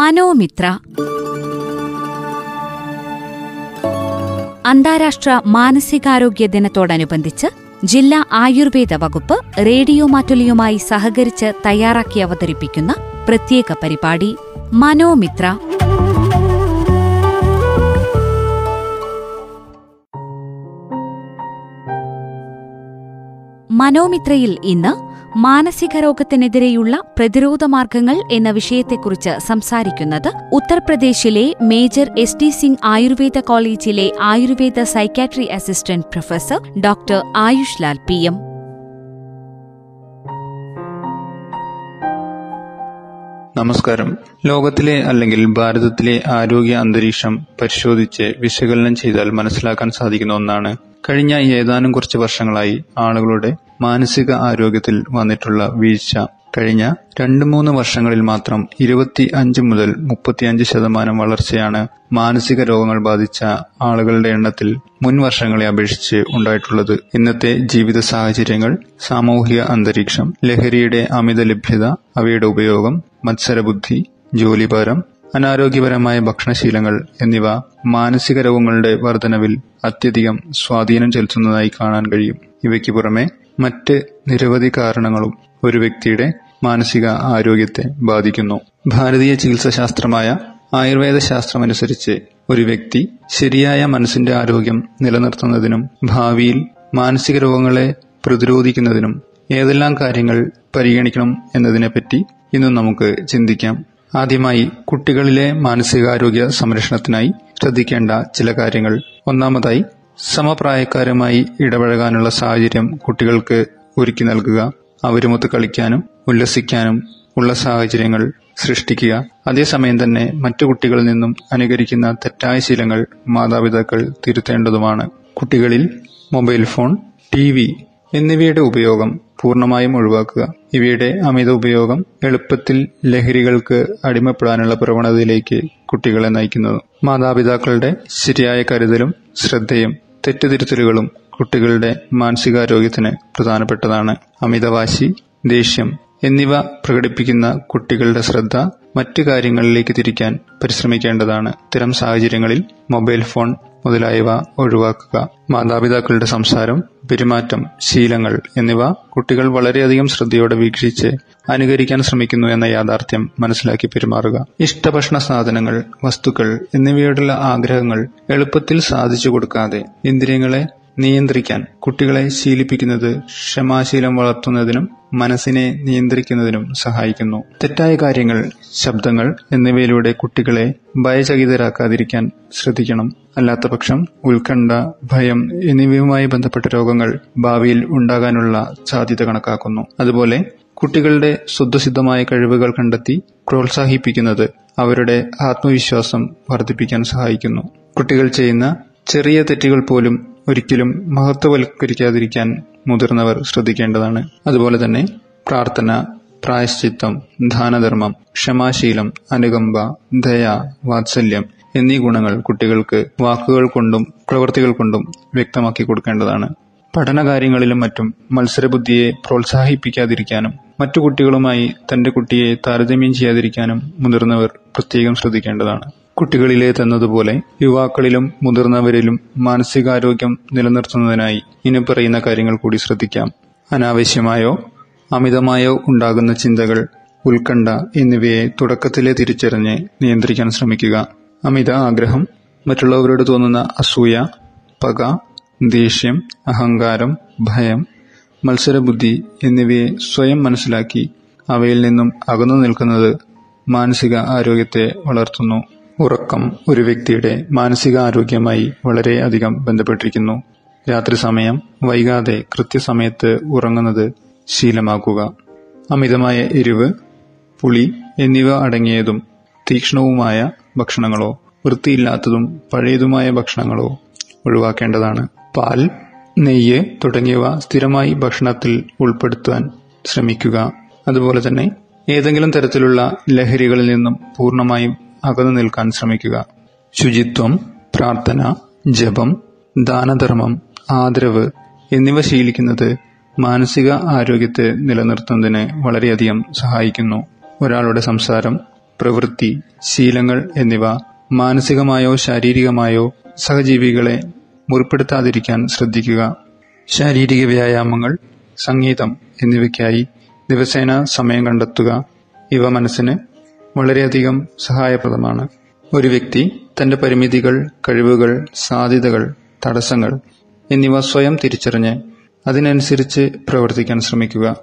മനോമിത്ര. അന്താരാഷ്ട്ര മാനസികാരോഗ്യ ദിനത്തോടനുബന്ധിച്ച് ജില്ലാ ആയുർവേദ വകുപ്പ് റേഡിയോ മാറ്റുലിയുമായി സഹകരിച്ച് തയ്യാറാക്കി അവതരിപ്പിക്കുന്ന പ്രത്യേക പരിപാടി മനോമിത്ര. മനോമിത്രയിൽ ഇന്ന് മാനസിക രോഗത്തിനെതിരെയുള്ള പ്രതിരോധ മാർഗങ്ങൾ എന്ന വിഷയത്തെക്കുറിച്ച് സംസാരിക്കുന്നത് ഉത്തർപ്രദേശിലെ major S T Singh Ayurveda കോളേജിലെ Ayurveda psychiatry assistant professor doctor Ayush Lal P M. നമസ്കാരം. ലോകത്തിലെ അല്ലെങ്കിൽ ഭാരതത്തിലെ ആരോഗ്യ അന്തരീക്ഷം പരിശോധിച്ച് വിശകലനം ചെയ്താൽ മനസ്സിലാക്കാൻ സാധിക്കുന്ന ഒന്നാണ്. കഴിഞ്ഞ ഏതാനും കുറച്ച് വർഷങ്ങളായി ആളുകളുടെ മാനസിക ആരോഗ്യത്തിൽ വന്നിട്ടുള്ള വീഴ്ച കഴിഞ്ഞ രണ്ട് മൂന്ന് വർഷങ്ങളിൽ മാത്രം ഇരുപത്തി അഞ്ച് മുതൽ മുപ്പത്തിയഞ്ച് ശതമാനം വളർച്ചയാണ് മാനസിക രോഗങ്ങൾ ബാധിച്ച ആളുകളുടെ എണ്ണത്തിൽ മുൻ വർഷങ്ങളെ അപേക്ഷിച്ച് ഉണ്ടായിട്ടുള്ളത്. ഇന്നത്തെ ജീവിത സാഹചര്യങ്ങൾ സാമൂഹിക അന്തരീക്ഷം ലഹരിയുടെ അമിത ലഭ്യത അവയുടെ ഉപയോഗം മത്സരബുദ്ധി ജോലിഭാരം അനാരോഗ്യപരമായ ഭക്ഷണശീലങ്ങൾ എന്നിവ മാനസിക രോഗങ്ങളുടെ വർധനവിൽ അത്യധികം സ്വാധീനം ചെലുത്തുന്നതായി കാണാൻ കഴിയും. ഇവയ്ക്ക് പുറമെ മറ്റ് നിരവധി കാരണങ്ങളും ഒരു വ്യക്തിയുടെ മാനസിക ആരോഗ്യത്തെ ബാധിക്കുന്നു. ഭാരതീയ ചികിത്സാശാസ്ത്രമായ ആയുർവേദ ശാസ്ത്രമനുസരിച്ച് ഒരു വ്യക്തി ശരിയായ മനസ്സിന്റെ ആരോഗ്യം നിലനിർത്തുന്നതിനും ഭാവിയിൽ മാനസിക രോഗങ്ങളെ പ്രതിരോധിക്കുന്നതിനും ഏതെല്ലാം കാര്യങ്ങൾ പരിഗണിക്കണം എന്നതിനെപ്പറ്റി ഇന്ന് നമുക്ക് ചിന്തിക്കാം. ആദ്യമായി കുട്ടികളിലെ മാനസികാരോഗ്യ സംരക്ഷണത്തിനായി ശ്രദ്ധിക്കേണ്ട ചില കാര്യങ്ങൾ. ഒന്നാമതായി സമപ്രായക്കാരുമായി ഇടപഴകാനുള്ള സാഹചര്യം കുട്ടികൾക്ക് ഒരുക്കി നൽകുക അവരുമൊത്ത് കളിക്കാനും ഉല്ലസിക്കാനും ഉള്ള സാഹചര്യങ്ങൾ സൃഷ്ടിക്കുക. അതേസമയം തന്നെ മറ്റു കുട്ടികളിൽ നിന്നും അനുകരിക്കുന്ന തെറ്റായ ശീലങ്ങൾ മാതാപിതാക്കൾ തിരുത്തേണ്ടതുമാണ്. കുട്ടികളിൽ മൊബൈൽ ഫോൺ ടി വി എന്നിവയുടെ ഉപയോഗം പൂർണമായും ഒഴിവാക്കുക. ഇവയുടെ അമിത ഉപയോഗം എളുപ്പത്തിൽ ലഹരികൾക്ക് അടിമപ്പെടാനുള്ള പ്രവണതയിലേക്ക് കുട്ടികളെ നയിക്കുന്നത്. മാതാപിതാക്കളുടെ ശരിയായ കരുതലും ശ്രദ്ധയും തെറ്റുതിരുത്തലുകളും കുട്ടികളുടെ മാനസികാരോഗ്യത്തിന് പ്രധാനപ്പെട്ടതാണ്. അമിതവാശി ദേഷ്യം എന്നിവ പ്രകടിപ്പിക്കുന്ന കുട്ടികളുടെ ശ്രദ്ധ മറ്റു കാര്യങ്ങളിലേക്ക് തിരിക്കാൻ പരിശ്രമിക്കേണ്ടതാണ്. ഇത്തരം സാഹചര്യങ്ങളിൽ മൊബൈൽ ഫോൺ മുതലായവ ഒഴിവാക്കുക. മാതാപിതാക്കളുടെ സംസാരം പെരുമാറ്റം ശീലങ്ങൾ എന്നിവ കുട്ടികൾ വളരെയധികം ശ്രദ്ധയോടെ വീക്ഷിച്ച് അനുകരിക്കാൻ ശ്രമിക്കുന്നു എന്ന യാഥാർത്ഥ്യം മനസ്സിലാക്കി പെരുമാറുക. ഇഷ്ടഭക്ഷണ സാധനങ്ങൾ വസ്തുക്കൾ എന്നിവയോടുള്ള ആഗ്രഹങ്ങൾ എളുപ്പത്തിൽ സാധിച്ചു കൊടുക്കാതെ ഇന്ദ്രിയങ്ങളെ നിയന്ത്രിക്കാൻ കുട്ടികളെ ശീലിപ്പിക്കുന്നത് ക്ഷമാശീലം വളർത്തുന്നതിനും മനസ്സിനെ നിയന്ത്രിക്കുന്നതിനും സഹായിക്കുന്നു. തെറ്റായ കാര്യങ്ങൾ ശബ്ദങ്ങൾ എന്നിവയിലൂടെ കുട്ടികളെ ഭയചകിതരാക്കാതിരിക്കാൻ ശ്രദ്ധിക്കണം. അല്ലാത്തപക്ഷം ഉത്കണ്ഠ ഭയം എന്നിവയുമായി ബന്ധപ്പെട്ട രോഗങ്ങൾ ഭാവിയിൽ ഉണ്ടാകാനുള്ള സാധ്യത കണക്കാക്കുന്നു. അതുപോലെ കുട്ടികളുടെ ശുദ്ധസിദ്ധമായ കഴിവുകൾ കണ്ടെത്തി പ്രോത്സാഹിപ്പിക്കുന്നത് അവരുടെ ആത്മവിശ്വാസം വർദ്ധിപ്പിക്കാൻ സഹായിക്കുന്നു. കുട്ടികൾ ചെയ്യുന്ന ചെറിയ തെറ്റുകൾ പോലും ഒരിക്കലും മഹത്വവൽക്കരിക്കാതിരിക്കാൻ മുതിർന്നവർ ശ്രദ്ധിക്കേണ്ടതാണ്. അതുപോലെ തന്നെ പ്രാർത്ഥന പ്രായശ്ചിത്തം ദാനധർമ്മം ക്ഷമാശീലം അനുകമ്പ ദയ വാത്സല്യം എന്നീ ഗുണങ്ങൾ കുട്ടികൾക്ക് വാക്കുകൾ കൊണ്ടും പ്രവൃത്തികൾ കൊണ്ടും വ്യക്തമാക്കി കൊടുക്കേണ്ടതാണ്. പഠനകാര്യങ്ങളിലും മറ്റും മത്സരബുദ്ധിയെ പ്രോത്സാഹിപ്പിക്കാതിരിക്കാനും മറ്റു കുട്ടികളുമായി തന്റെ കുട്ടിയെ താരതമ്യം ചെയ്യാതിരിക്കാനും മുതിർന്നവർ പ്രത്യേകം ശ്രദ്ധിക്കേണ്ടതാണ്. കുട്ടികളിലെ തന്നതുപോലെ യുവാക്കളിലും മുതിർന്നവരിലും മാനസികാരോഗ്യം നിലനിർത്തുന്നതിനായി ഇനി പറയുന്ന കാര്യങ്ങൾ കൂടി ശ്രദ്ധിക്കാം. അനാവശ്യമായോ അമിതമായോ ഉണ്ടാകുന്ന ചിന്തകൾ ഉത്കണ്ഠ എന്നിവയെ തുടക്കത്തിലെ തിരിച്ചറിഞ്ഞ് നിയന്ത്രിക്കാൻ ശ്രമിക്കുക. അമിത ആഗ്രഹം മറ്റുള്ളവരോട് തോന്നുന്ന അസൂയ പക ദേഷ്യം അഹങ്കാരം ഭയം മത്സരബുദ്ധി എന്നിവയെ സ്വയം മനസ്സിലാക്കി അവയിൽ നിന്നും അകന്നു നിൽക്കുന്നത് മാനസിക ആരോഗ്യത്തെ വളർത്തുന്നു. ഉറക്കം ഒരു വ്യക്തിയുടെ മാനസിക ആരോഗ്യമായി വളരെയധികം ബന്ധപ്പെട്ടിരിക്കുന്നു. രാത്രി സമയം വൈകാതെ കൃത്യസമയത്ത് ഉറങ്ങുന്നത് ശീലമാക്കുക. അമിതമായ എരിവ് പുളി എന്നിവ അടങ്ങിയതും തീക്ഷ്ണവുമായ ഭക്ഷണങ്ങളോ വൃത്തിയില്ലാത്തതും പഴയതുമായ ഭക്ഷണങ്ങളോ ഒഴിവാക്കേണ്ടതാണ്. പാൽ നെയ്യ് തുടങ്ങിയവ സ്ഥിരമായി ഭക്ഷണത്തിൽ ഉൾപ്പെടുത്താൻ ശ്രമിക്കുക. അതുപോലെ തന്നെ ഏതെങ്കിലും തരത്തിലുള്ള ലഹരികളിൽ നിന്നും പൂർണമായും അകന്നു നിൽക്കാൻ ശ്രമിക്കുക. ശുചിത്വം പ്രാർത്ഥന ജപം ദാനധർമ്മം ആദരവ് എന്നിവ ശീലിക്കുന്നത് മാനസിക ആരോഗ്യത്തെ നിലനിർത്തുന്നതിന് വളരെയധികം സഹായിക്കുന്നു. ഒരാളുടെ സംസാരം പ്രവൃത്തി ശീലങ്ങൾ എന്നിവ മാനസികമായോ ശാരീരികമായോ സഹജീവികളെ മുറിപ്പെടുത്താതിരിക്കാൻ ശ്രദ്ധിക്കുക. ശാരീരിക വ്യായാമങ്ങൾ സംഗീതം എന്നിവയ്ക്കായി ദിവസേന സമയം കണ്ടെത്തുക. ഇവ മനസ്സിന് വളരെയധികം സഹായപ്രദമാണ്. ഒരു വ്യക്തി തന്റെ പരിമിതികൾ കഴിവുകൾ സാധ്യതകൾ തടസ്സങ്ങൾ എന്നിവ സ്വയം തിരിച്ചറിഞ്ഞ് അതിനനുസരിച്ച് പ്രവർത്തിക്കാൻ ശ്രമിക്കുക.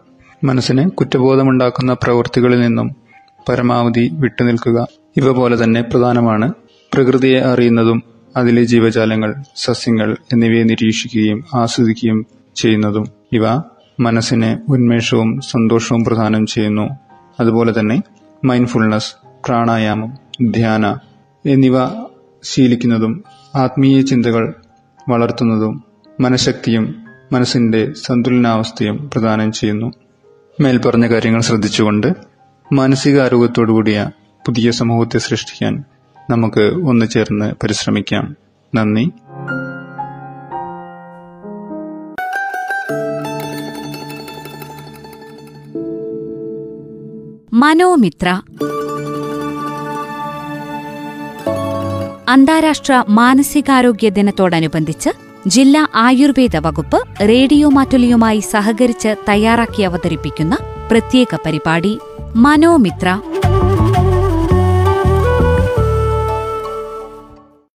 മനസ്സിന് കുറ്റബോധമുണ്ടാക്കുന്ന പ്രവൃത്തികളിൽ നിന്നും പരമാവധി വിട്ടുനിൽക്കുക. ഇവ പോലെ തന്നെ പ്രധാനമാണ് പ്രകൃതിയെ അറിയുന്നതും അതിലെ ജീവജാലങ്ങൾ സസ്യങ്ങൾ എന്നിവയെ നിരീക്ഷിക്കുകയും ആസ്വദിക്കുകയും ചെയ്യുന്നതും. ഇവ മനസ്സിന് ഉന്മേഷവും സന്തോഷവും പ്രദാനം ചെയ്യുന്നു. അതുപോലെ തന്നെ മൈൻഡ്ഫുൾനെസ് പ്രാണായാമം ധ്യാന എന്നിവ ശീലിക്കുന്നതും ആത്മീയ ചിന്തകൾ വളർത്തുന്നതും മനഃശക്തിയും മനസ്സിന്റെ സന്തുലനാവസ്ഥയും പ്രദാനം ചെയ്യുന്നു. മേൽപ്പറഞ്ഞ കാര്യങ്ങൾ ശ്രദ്ധിച്ചുകൊണ്ട് മാനസിക ആരോഗ്യത്തോടുകൂടിയ പുതിയ സമൂഹത്തെ സൃഷ്ടിക്കാൻ നമുക്ക് ഒന്നു ചേർന്ന് പരിശ്രമിക്കാം. നന്ദി. മനോമിത്ര. അന്താരാഷ്ട്ര മാനസികാരോഗ്യ ദിനത്തോടനുബന്ധിച്ച് ജില്ലാ ആയുർവേദ വകുപ്പ് റേഡിയോ മാറ്റുലിയുമായി സഹകരിച്ച് തയ്യാറാക്കി അവതരിപ്പിക്കുന്ന പ്രത്യേക പരിപാടി മനോമിത്ര